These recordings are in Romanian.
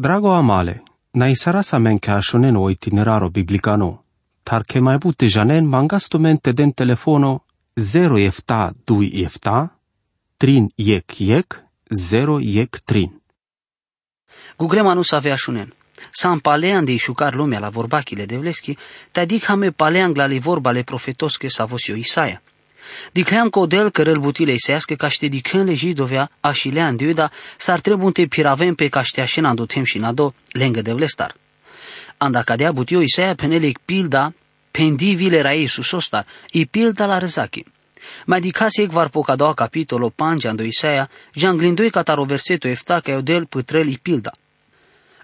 Drago amale, na isara sa men ka shonen o itineraro biblicano, tar ke mai bute janen mangasto mente den telefono 0 efta 2 efta, trin yek yek, 0 yek trin. Gugrema nu savea šunen. Sam palean de išukar lumea la vorbachile de vleschi, te dic hame palean la li vorba le profetosche sa vosio Isaia. Dicleam codel că răl butile isească ca ște dicân le jidovea așilean diuda s-ar trebunte piravem pe ca ște așena do tem și nado lengă de vlestar. Anda cadea butio Isaia penelic pilda pendivile ra Iisus ostar, i pilda la răzachi. Mai dicase ec var poca doua capitolo pangia ando Isaia, jan glindoi cataro verseto efta ca del pătrel i pilda.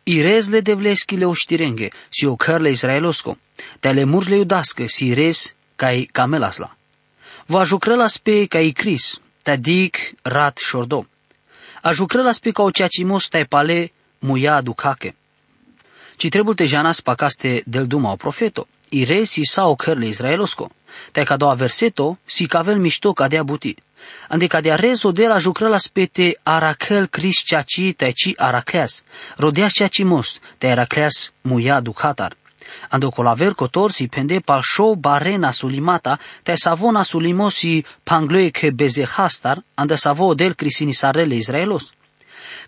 Irez le devleski le oștirenge, si o cărle israelosko, te le murs le iudască, si irez ca camelasla. Va jucrăla spe ca i cris, te dic rat șordo. A jucrăla spe ca o ceacimos te pale muia ducake. Ci trebuie te janas pacaste del duma o profeto, ire si sa o cărle israelosko, te ca doua verseto si cavel mișto ca dea buti. Ande ca dea rezo de la jucrăla spete aracel cris ceaci te ci aracleas, rodea ceacimos te aracleas muia ducatar. Ando colaver cotor si pende pal show barena sulimata, te savona sulimos si pangloe che bezehastar, ande savo del crisini sarele Israelos.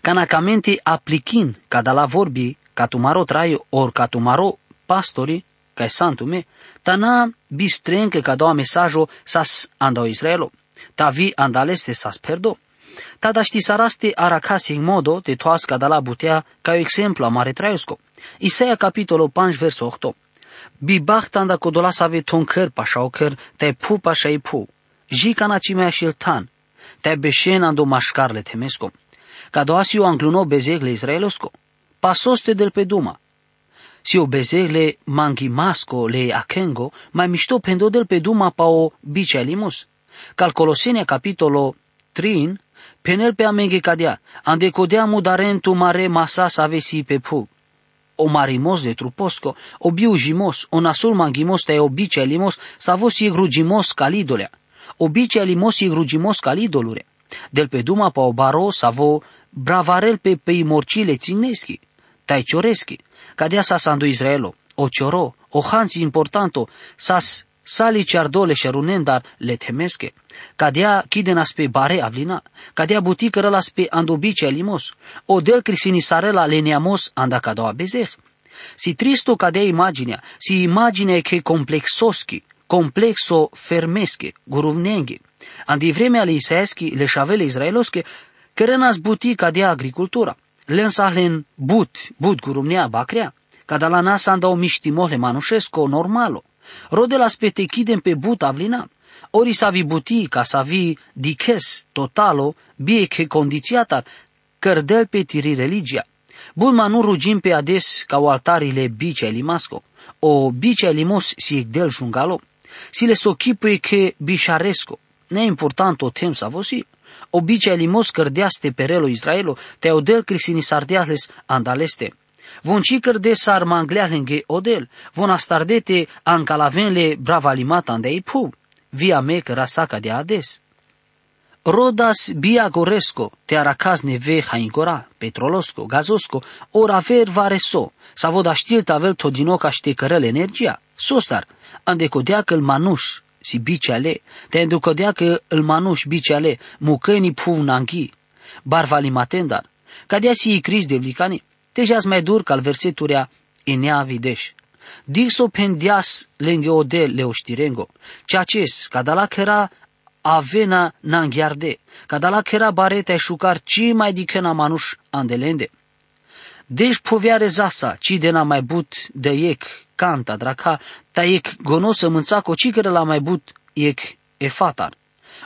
Canacamente aplikin, cada la vorbi, catumaro traio, or catumaro pastori, ca santume, tana bistren che cada mesajo sas andao Israelo, ta vi andaleste sas perdo. Ta da ști saraste aracasi în modo de toasca da la butea ca exemplu a mare traiosco. Isaia capitolo 5 verso 8. Bibach tanda kodola save ton kër pasha o kër te pu pasha i pu. Ji kana cimea și tan. Te beshen ando mașcarle temesco. Ca doasiu angluno bezegle israelosco. Pasoste del pe duma. Si o bezegle mangimasco le akengo, mai mișto pendo del pe duma pa o bice alimus. Cal Colosenia capitolo 3, penel pe amenge cadea, ande codea mudarentu mare masa savesi pe pu o marimos de truposco, o biujimos, o nasul mangimos te o bice limos, sa vos e grugimos calidolea. O bice limos e grugimos calidolure. Del pe duma pa o baro sa vo bravarel pe pe morcile țineschi, tai cioreschi, cadea sa sandu Israelo, o cioro, o hansi importanto, sas sali ciardole șerunendar le temesche, cadea chidenas pe bare avlina, cadea butică rălas pe andobice limos, o del crisini sarela leneamos anda cadoa bezeh. Si tristo cadea imaginea, si imaginea che complexoschi, complexo fermesche, guruvnenghe, andi vremea le isaeschi le șavele israelosche, cărenas buti cadea agricultura, le însahlen but, but gurumnea bacrea, cada la nasa anda o miștimole manușesco normalo, Rodela spete chidem pe but avlina, ori savi buti ca savi diches totalo, bie che condițiatar, cărdel pe tiri religia. Bulma nu rugim pe ades ca o altarile bice limasco, o bice limos si del jungalo, si le sochipui che bișaresco, ne important o tem sa vosi, o bice limos cărdeaste perelo Israelo, te odel crisini sardeales andaleste, von cicăr de sar mangleahlenge odel, von astardete ancalavenle bravalimata ande pu, via me că rasaca de ades. Rodas bia goresco, te aracas neve haingora, petrolosco, gazosco, ora ver vareso, sa voda știl tavel todinoca ște cărăl energia, sostar, ande codea că manuș, si biciale, te înducodea că îl manuș biciale, mucăni puv nanghi, barvali matendar, cadea si cris de blicani, Tejas mai dur cal verseturea enea videș. Dixo pendias lenge ode leoștirengo. Ceaces, cadala kera avena nanghiarde, cadala kera barete șucar ci mai dicena manuș andelende. Deci poviare zasa, ci de na mai but de ec canta draca, ta ec gonosă mânța cocicără la mai but ec efatar.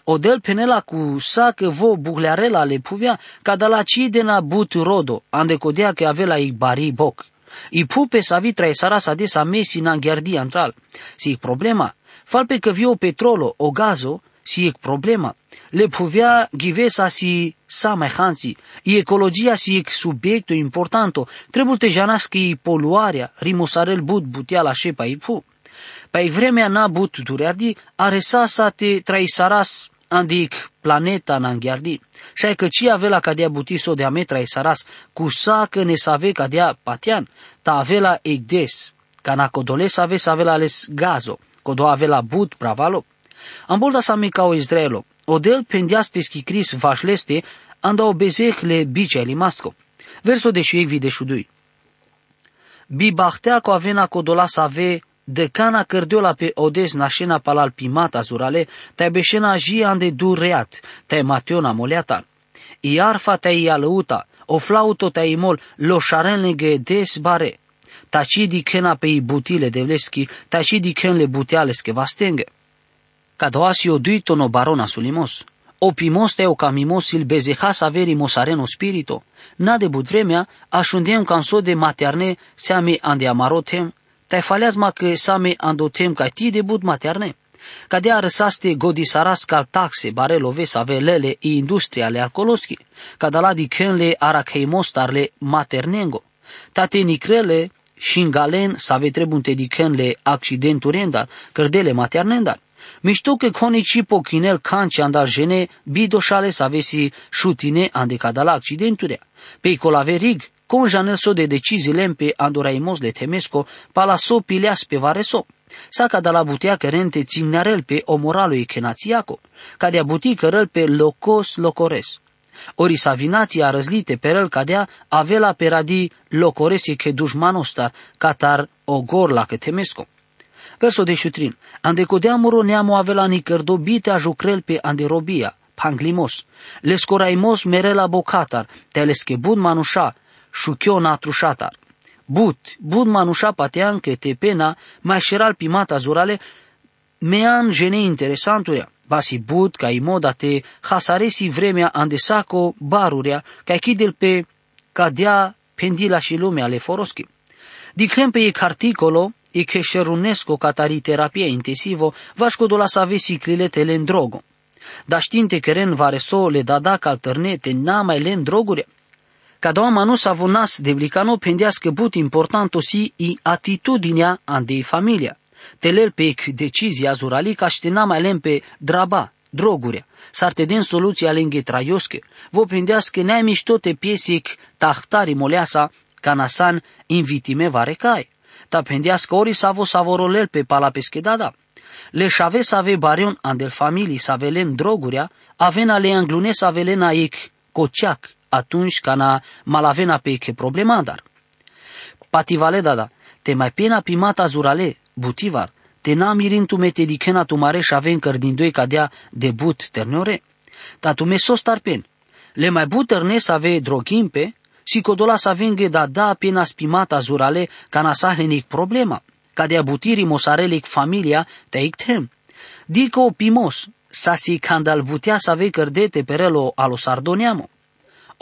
Odel penela cu sa că vo buhlearela le puvea, ca de la ci de na but rodo, ande codea că avea la i bari boc. I pupe sa vitra e sara sa desa mesi na gherdi antral. Si problema, falpe că vio petrolo o gazo, si e problema. Le puvea ghivesa si sa mai hansi. I ecologia si e subiectul importanto. Trebuie te janască i poluarea, rimosarel but butea la șepa i pu. Pe vremea n-a but dureardi, are sa sa te traisaras andic planeta nanghiardi. Shai că ci avea cadea butiso de ametra e saras, cu sa că ne save cadea patian, ta avea egdes, ca na codoles ave să avea ales gazo, codo avea but bravalo. Ambolda sa mica o Izraelo, odel pendias peschi cris vașleste, anda o bezeh le bice limasco. Verso de și vide șudui. Bi bahtea cu avena codola să ave Decana cărdiola pe odes nașena palal pimat azurale, te beșena ji ande dureat, te mationa moleata. Iarfa te ialăuta, o flauto te imol, lo șarenlege des bare. Taci di kena pe butile de vleschi, taci di le buteale vastenge. Cadoasi o duito no barona sulimos. O pimos te o camimos il bezehas averi mosareno spirito. Na debut vremea, așundem canso de materne, seame ande amarotem, taj falezma că same andotem ca ti de bud materne. Cadea răsaste godisaras cal taxe bare love savelele i industria le alcoloski, cadala di kenle arakheimostarle maternengo. Tate nicrele shingalen save trebunte di kenle accidenturendar, cărdele maternendar. Mișto că coni cipo kinel canci andar jene bidoșale savesi șutine ande cadala accidenturea. Pei colaverig, Conjanel so de decizii lempe andoraimos le temesco, pala so pileas pe vareso. Saca da la butea rente țimnearel pe omoralo e kenațiaco, ca de buti cărăl pe locos locores. Ori savinația răzlite pe el cadea avela pe radi locorese che dușmanostar, catar ogor la că temesco. Verso de șutrin, ande codeamuro neamo avela nicărdobite a jucrel pe anderobia, panglimos, lescoraimos merela bocatar, telesche bun manușa, šukio trušatar. But, bud manuša patean ke te pena mai șeral pimata zurale, mean jene interesanturia. Basi bud ca moda te hasaresi vremea andesaco barurea, ca chidel pe cadea pendila și lumea le foroschi. Diclem pe e carticolo, e che șerunesco terapia intensivo, vașco dola să avesi clicletele în drogo. Dar știinte că ren vareso le dada alternete, n-a mai len drogurea. Cada nu s-a vunas de blicano pendească but important aussi i atitudinea andei familia. Telel pe decizia zurali ca știna mai lem pe draba, drogurea. S-ar te den soluția lenghe traiosche. Vă pendească neai miștote piesic tahtari moleasa ca nasan invitime varecai. Ta pendească ori sa vo savorolel pe pala peschedada. Le șave să ave barion andel familii să avelem drogurea, avena le anglune să avelena ec coceac, atunci kana malavena pe che problema dar. Pativale dada, te mai pena pimata zurale, butivar, te na mirin tu mete dikena tu mare și avem din doi cadea debut terneore. Ta tu me sos pen. Le mai buterne să ave droghimpe, si codola să avenge da da pena spimata zurale ca na sahlenic problema, ca de abutiri mosarelic familia te ictem. Dico o pimos, sa si candal butea să ave cărdete perelo alo sardoniamo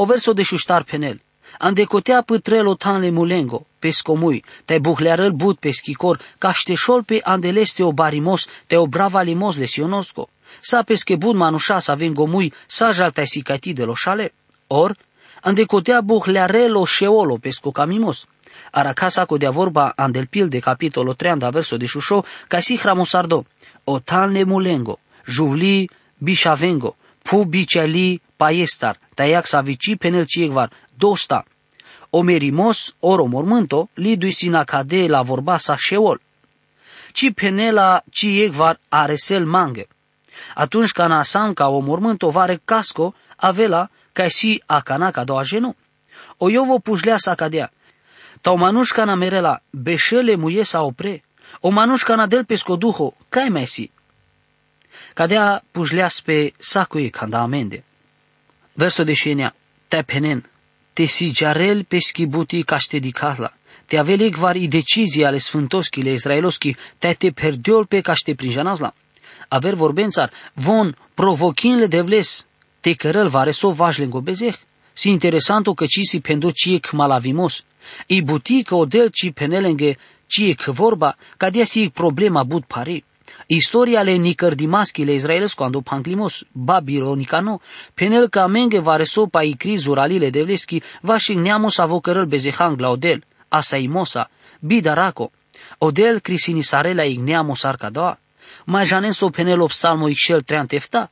o verso de șuștar penel. Andecotea pătrelo tanle mulengo, pescomui, te buhlearăl but peschicor, ca șteșol pe andeleste o barimos, te o brava limos lesionosco. Sa pesche bun manușa să avem gomui, sa jaltai sicati de lo șale. Or, andecotea buhlearelo șeolo pesco camimos. Aracasa cu de vorba andel pil de capitolo 3 da verso de șușo, ca si hramosardo. O tanle mulengo, juvli bișavengo, pu biceli paiestar, taiac savici penel ciegvar, dosta. Omerimos, oro mormânto, lidui sina cade la vorba sa șeol. Ci penela ciegvar aresel mange. Atunci ca nasam ca o mormânto vare casco, avela ca si acana ca doa jenu. O eu vă pușlea sa cadea. Tau manușca na merela, beșele muie sa opre. O manușca na del pescoduho, cai mesi. Cadea pușleas pe sacui canda amende. Verso de șenea, te penen, te sijarel peschibuti caștedicala, te aveleg var i decizii ale sfântoschile izraeloschi, te te perdiol pe caște prinjanazla. Aver vorbențar, von provochinle de vles, te cărăl vare so vașle bezeh. Si interesanto că ci si pendo ciec malavimos. I buti că odel ci penelenge ciec vorba, ca dia si problema but pare. Istoria le nicărdimaschile Israeles quando panclimos babilonicano, penel ca menge vareso pa i zuralile de vleschi, vașic neamos avocărăl bezehang la odel, asaimosa, bidaraco, odel crisinisarela igneamos arcadoa, mai janen so penel psalmo ixel treantefta,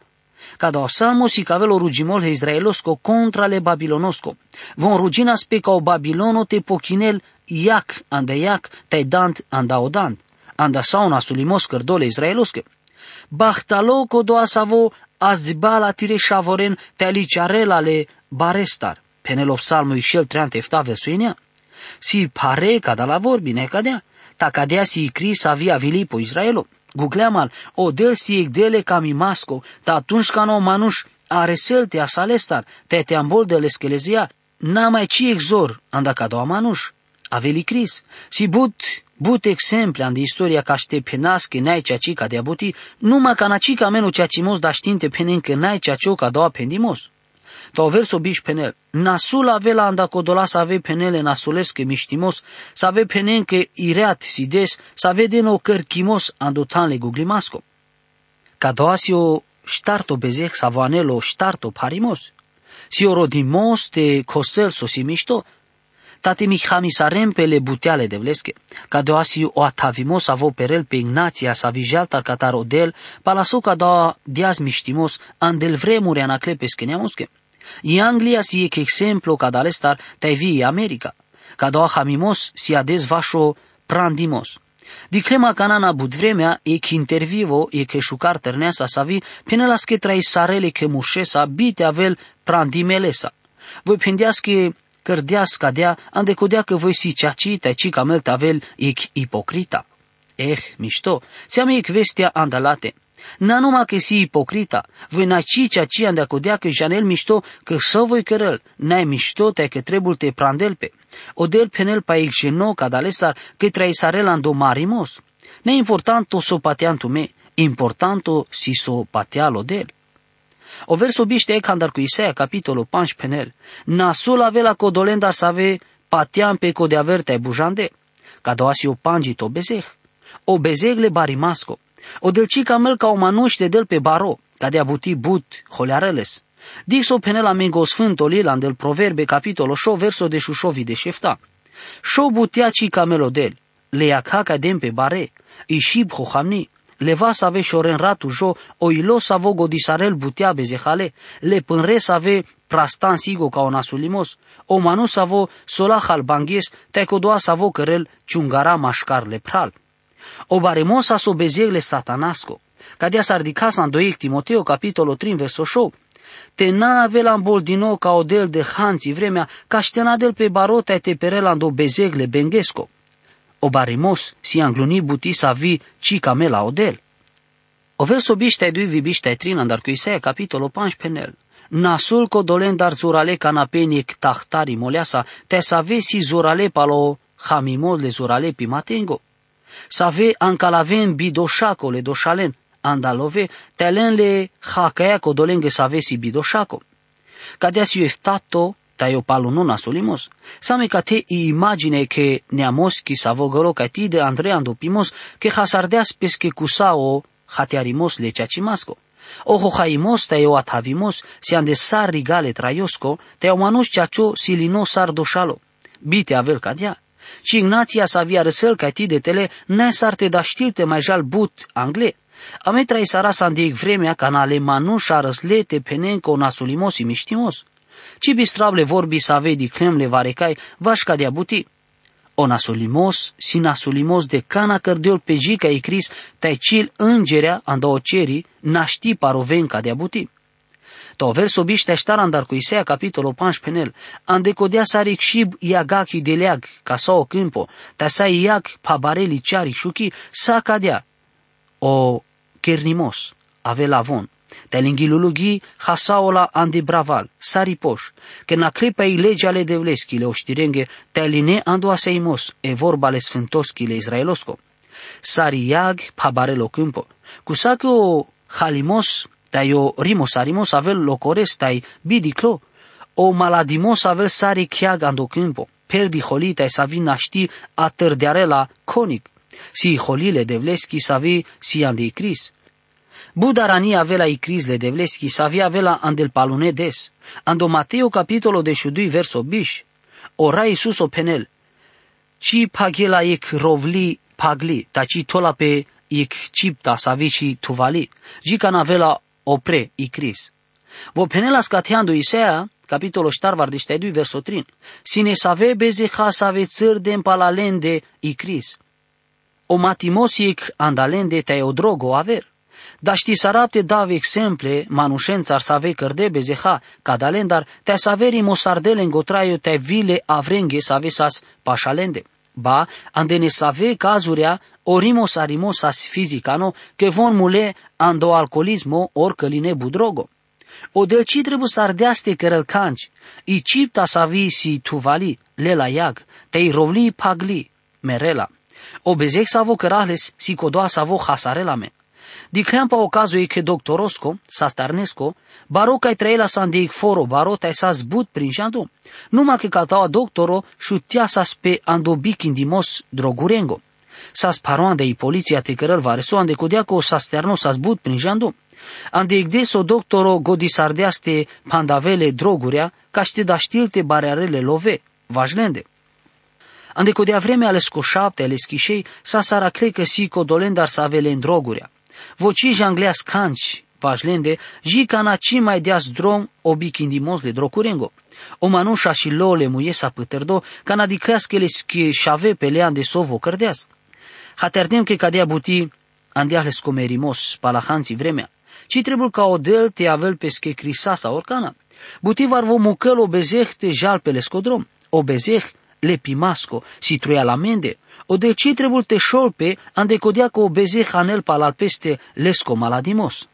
Cada osamos y cabelo rugimol he israelosco contra le babilonosco. Von rugina spe ca o babilono te pochinel iac anda iac te dant anda odant. Anda sauna sulimos cărdole israelosche. Bahtaloco do asavo azdibala tire shavoren te aliciarela le barestar. Penelop salmo ixel treante efta versuinea. Si pare ca da la vorbi ne cadea. Ta cadea si cris avia vilipo Israelo. Gugleamal, o del si dele cam masco, ta atunci ca no manuș are selte a salestar, te te ambol de leskelezia, na mai ci exor, anda ca doa manuș. Aveli cris. Si but, but exemple andi istoria ca ște penasche nai cea ca de abuti, numai ca na cica menu cea cimos da știnte penen că nai cea ca doa pendimos. To verso biš penel. Nasul avela anda codola să ave penele nasulesche miștimos, să ave penenche ireat sides, să ave deno cărchimos andotanle guglimasco. Cadoasio ștarto bezec savoanelo ștarto parimos. Si orodimos te costel sosimișto, tate mihamisarem pe le buteale de vlesche, ca doasi o atavimos avo perel pe Ignația sa vijal tarcatar odel, palaso ca doa diaz miștimos, andel vremure anacle pe scheneamosche. I Anglia si ek exemplo cada alestar tai vi America, cada hamimos si ades vașo prandimos. Di crema canana bud vremea e che intervivo e che șucar terneasa sa vi până la che trai sarele che mușesa bite avel prandimelesa. Voi pendească cărdească dea, ande codea că voi si ceaci tai ci camel tavel ec ipocrita. Eh, mișto, seame ec vestea andalate. Na numai că si ipocrita, voi na ci cea ci anda codea că janel mișto că să voi cărăl, n-ai mișto te că trebuie te prandel pe. O del penel pa il no ca dalesar că trai sarel ando marimos. Ne importanto so pateantu me, importanto si so patealo del. O verso biște e candar cu Isaia, capitolul 15 penel. Nasul avea codolenda să ave patean pe code averte bujande, ca doasi o pangi to bezeh. O bezegle barimasco. O delcica mel ca o manuște del pe baro, ca de abuti but, holeareles. Dixo penela mengo sfânto lilan del proverbe capitolo șo verso de șușovi de șefta. Șo butea ci melodel, le ia caca dem pe bare, ishib hohamni, le va să ave șoren ratu jo, o ilo să avo godisarel butea bezehale, le pânre să ave prastan sigo ca o nasulimos, o manu să avo solahal banghes, te codoa să avo cărel ciungara mașcar le pral. O baremosa so bezegle satanasco. Cadea s-ar dicasa în 2 Timoteo, capitolul 3, verso 8. Te na avela în bol din nou ca o del de hanții vremea, ca ștena del pe barota te perela în do bezegle bengesco. O baremos si angluni buti sa vi ci camela odel. O verso biște dui vi biște trin andar cu Isaia capitolul 15 penel. Nasul co dolen dar zurale canapenic tahtari moleasa, te sa vesi zurale palo hamimol le zurale pimatengo. Save ancalaven bidoșaco le doșalen, andalove, telen le hacaeaco dolenge savesi bidoșaco. Cadea si eftato, taio palunona solimos, same ca te imagine che neamos ki savogoro ca ti de Andrea andopimos que hasardeas pesque cusao hatearimos le chachimasco. O hojaimos taio atavimos si ande sar rigale traiosco, taio manus chacho silino sar doșalo. Bite avel cadea și Ignația să avea răsăl ca ti de tele, ne sarte da știlte mai jal but angle. Ame trai sara sa îndiec vremea ca în alemanu și răslete penenco nasulimos și miștimos. Ci bistrable vorbi să avei clemle varecai, vașca de abuti. O nasulimos, si nasulimos de cana cărdeol pe jica i cris, tai cil îngerea anda o ceri, naști parovenca de abuti. To verso biște ștar andar cu Isaia capitolul 15 penel, ande codea saric shib iagaki deleag, ca sa o câmpo, ta sa iag pabareli ciari șuchi, sa cadea. O kernimos, ave lavon, te lingilulugi hasaola andi braval, saripoș, că na clipa i ale de vleschile o știrenghe, te line andu aseimos, e vorba le sfântoschile israelosco. Sari iag pabarelo câmpo, cu sa că o halimos o rimos arimos avel locores tai bidiclo, o maladimos avel sari chiag ando câmpo, perdi holita sa vi naști atârdearela conic, si holile de vleschi sa vi si andi cris. Budarani avela i cris le de vleschi sa vi avela andel palune des, ando Mateo capitolo de șudui verso biș, ora Iisus o penel, ci pagela ec rovli pagli, taci tola pe ik cipta savici tuvali, jica navela opre i Cris. Vo penela scateando Isea, capitolo 4, vardiște 2, verso 3. Sine save beze ha save țăr de empalalende i Cris. O matimosic andalende te o drogo aver. Da ști sarapte dave exemple, manușențar save cărde bezeha, cadalendar, te saveri mosardele îngotraio te vile avrenghe save sas pașalende. Ba, andene save cazurea, orimos arimos as fizicano, che von mule ando alcoolismo or căline budrogo. O delci trebuie să ardeaste cărălcanci, i cipta să vi si tuvali, le la iag, te-i rovli pagli, merela. O bezec să avo cărahles si codoa să avo hasarela me. Di cream pa ocazul e că doctorosco, sa starnesco, baro ca trăie la sandeic foro, baro tai sa zbut prin jandu. Numai că cataua doctoro șutia sa spe ando bikindimos drogurengo. Sa sparoan de i poliția te cărăl vareso ande codea că o sa sterno sa zbut prin jandu. Ande igdeso doktoro godisardeaste pandavele drogurea, ca ște da știlte barearele love, vajlende. Ande codea vreme ale scoșapte, ale schișei, sa sara că si codolendar sa avele în drogurea. Voci jangleas canci, vajlende, ji cana ci mai deas drom obichindimos le drocurengo. O manușa și lole muiesa pătărdo, cana diclească le schie pe lean de sovo cărdeas. Haterdem că cadea buti andeahle scomerimos palahanții vremea ci trebuie ca odel te avel pesche sau orcana. Butivar vo mucăl obezeh te jal pe lescodrom, obezeh le pimasco, si truia la mende, o de ce trebuie te șolpe, ande codea că obezeh anel palal peste lesco maladimos.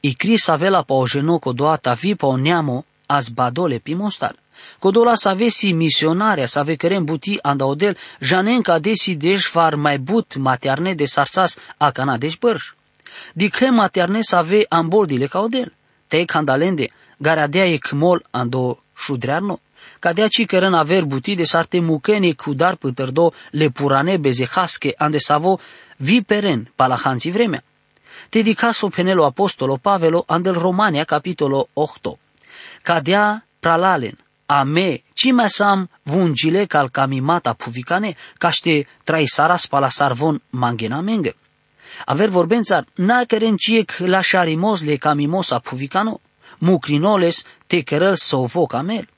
I cris avela pa o jenoco doata vi pa o neamo az badole pimostar. Codola să avesi misionarea, să ave cărem buti anda odel, janenca desi deș var mai but materne de sarsas a cana deș bărș. Dicre maternes ave ambordile caudel. Te candalende, garadea e cmol ando șudrearno. Cadea ci cărân aver buti de sarte mucene dar pătărdo le purane bezehasche ande savo vi peren palahanzi vremea. Te dicaso penelo apostolo Pavelo andel Romania capitolo 8. Cadea pralalen, a me, cime sam vungile cal camimata puvicane, caște traisaras pala sarvon mangena menge. Aver vorbențar, na kerenciec la șarimos le camimos a puvicano, mucrinoles te kerel sovo camel.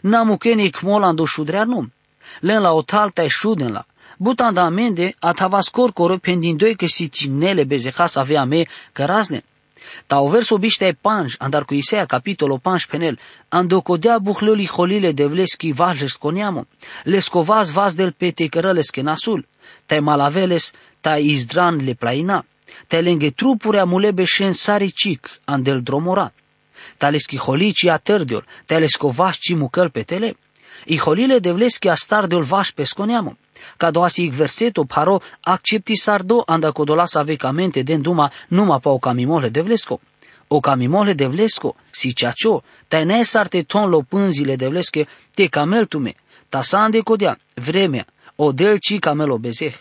Na mucenic molando șudrearnum, len la otalta e șuden la. Butan da amende a tavas corcoro pendindoi că si cimnele bezehas avea me cărazne. Ta o verso biște e panj, andar cu Isea capitolo panj penel, andocodea buhlăli holile de vleschi vajles coneamo, lescovaz vas del pete cărăles nasul, te malaveles ta izdran le plaina, te lenge trupuri mulebe shen saricic, andel dromora. Ta leski holici atărdiol, te lescovașci mucăl petele. I holile devleski astardiol vaș pesconeamo. Ca doasi ik verseto paro accepti sardo anda codolasa vecamente den duma numa pa o camimole devlesco. O camimole devlesco, si ceacio, te ne sarte ton lo pânzile devlesche, te cameltume, ta sande codea, vremea, o del ci camelo bezeh.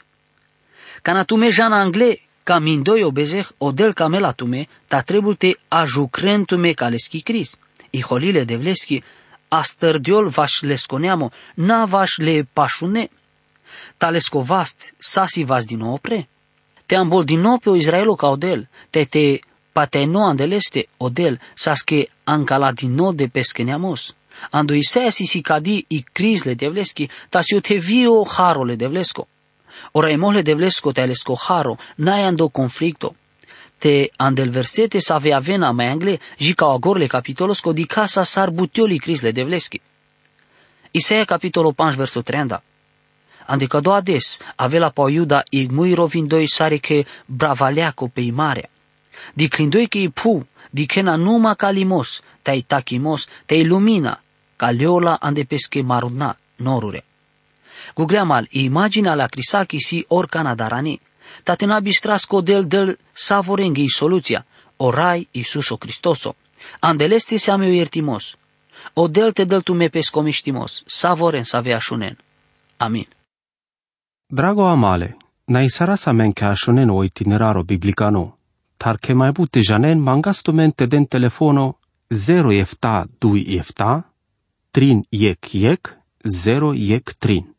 Cana tume jana angle, ca mindoi obezeh, odel camela tume, ta trebuie te ajucren tume leschi cris. I holile de vleski, astărdiol vaș lesconeamo, na vaș le pașune. Ta lescovast, sasi vas din opre. Te ambol din nou pe o Israelo ca odel, te te pateno andeleste odel, saske ancala din nou de peskeneamos. Ando Isaia si cadi i crisle de vleski, ta si o te vio harole de vlesko. Ora emole de vlesko te lesko haro, nai ando conflicto. Te andel versete sa avea vena mai angle, jica agorle capitolos co di casa sar butioli crisle de vleski. Isaia capitolo 5 verso 30. Ande că do ades, avela pa iuda igmui rovindoi sare che bravaleaco pe imarea. Di clindoi che i pu, di kena numa kalimos, tai takimos, te ilumina, leola ande pesche maruna, norure. Gugleamal, imaginea la crisaki si orcana darani. Tatena bistras del del savorenghi soluția. Orai Iisuso Cristoso. Andelesti se ameu iertimos. O del te del tu me pescomiștimos. Savoren să avea șunen. Amin. Drago amale, na isara sa men ca șunen o itineraro biblicano. Tar che mai bute janen mangastumente den telefono 0 efta 2 efta, trin yek yek, 0 yek trin.